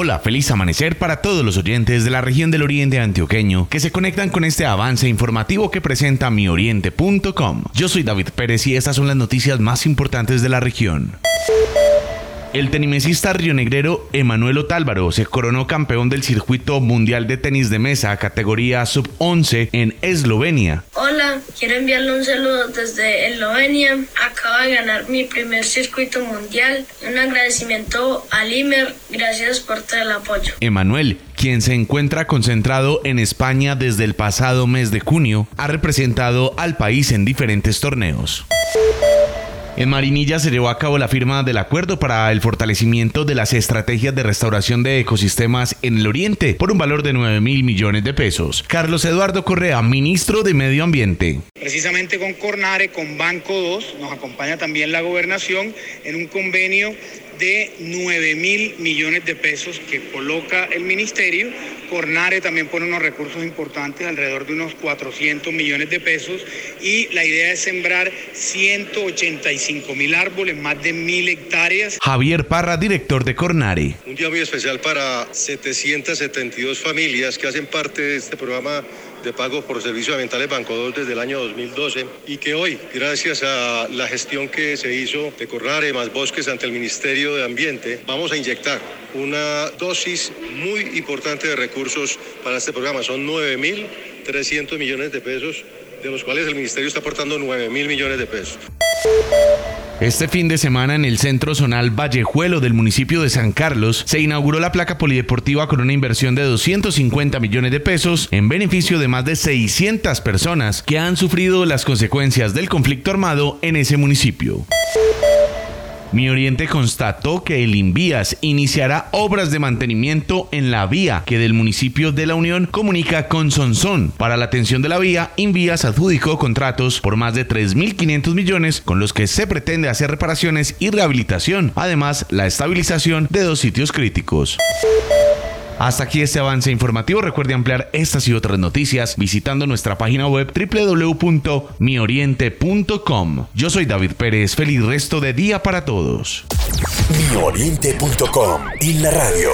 Hola, feliz amanecer para todos los oyentes de la región del Oriente Antioqueño que se conectan con este avance informativo que presenta mioriente.com. Yo soy David Pérez y estas son las noticias más importantes de la región. El tenimesista rionegrero Emanuel Otálvaro se coronó campeón del circuito mundial de tenis de mesa categoría sub-11 en Eslovenia. Hola, quiero enviarle un saludo desde Eslovenia. Acabo de ganar mi primer circuito mundial. Un agradecimiento a Limer. Gracias por todo el apoyo. Emanuel, quien se encuentra concentrado en España desde el pasado mes de junio, ha representado al país en diferentes torneos. En Marinilla se llevó a cabo la firma del acuerdo para el fortalecimiento de las estrategias de restauración de ecosistemas en el Oriente por un valor de 9 mil millones de pesos. Carlos Eduardo Correa, ministro de Medio Ambiente. Precisamente con Cornare, con Banco 2, nos acompaña también la gobernación en un convenio de 9 mil millones de pesos que coloca el ministerio. Cornare también pone unos recursos importantes, alrededor de unos 400 millones de pesos, y la idea es sembrar 185 mil árboles, más de mil hectáreas. Javier Parra, director de Cornare. Un día muy especial para 772 familias que hacen parte de este programa de pagos por servicios ambientales Banco 2 desde el año 2012 y que hoy, gracias a la gestión que se hizo de Cornare más Bosques ante el Ministerio de Ambiente, vamos a inyectar una dosis muy importante de recursos para este programa. Son 9.300 millones de pesos, de los cuales el Ministerio está aportando 9.000 millones de pesos. Este fin de semana en el centro zonal Vallejuelo del municipio de San Carlos se inauguró la placa polideportiva con una inversión de 250 millones de pesos en beneficio de más de 600 personas que han sufrido las consecuencias del conflicto armado en ese municipio. Mi Oriente constató que el Invías iniciará obras de mantenimiento en la vía que del municipio de La Unión comunica con Sonsón. Para la atención de la vía, Invías adjudicó contratos por más de 3.500 millones con los que se pretende hacer reparaciones y rehabilitación, además la estabilización de dos sitios críticos. Hasta aquí este avance informativo. Recuerde ampliar estas y otras noticias visitando nuestra página web www.mioriente.com. Yo soy David Pérez. Feliz resto de día para todos. Mioriente.com y la radio.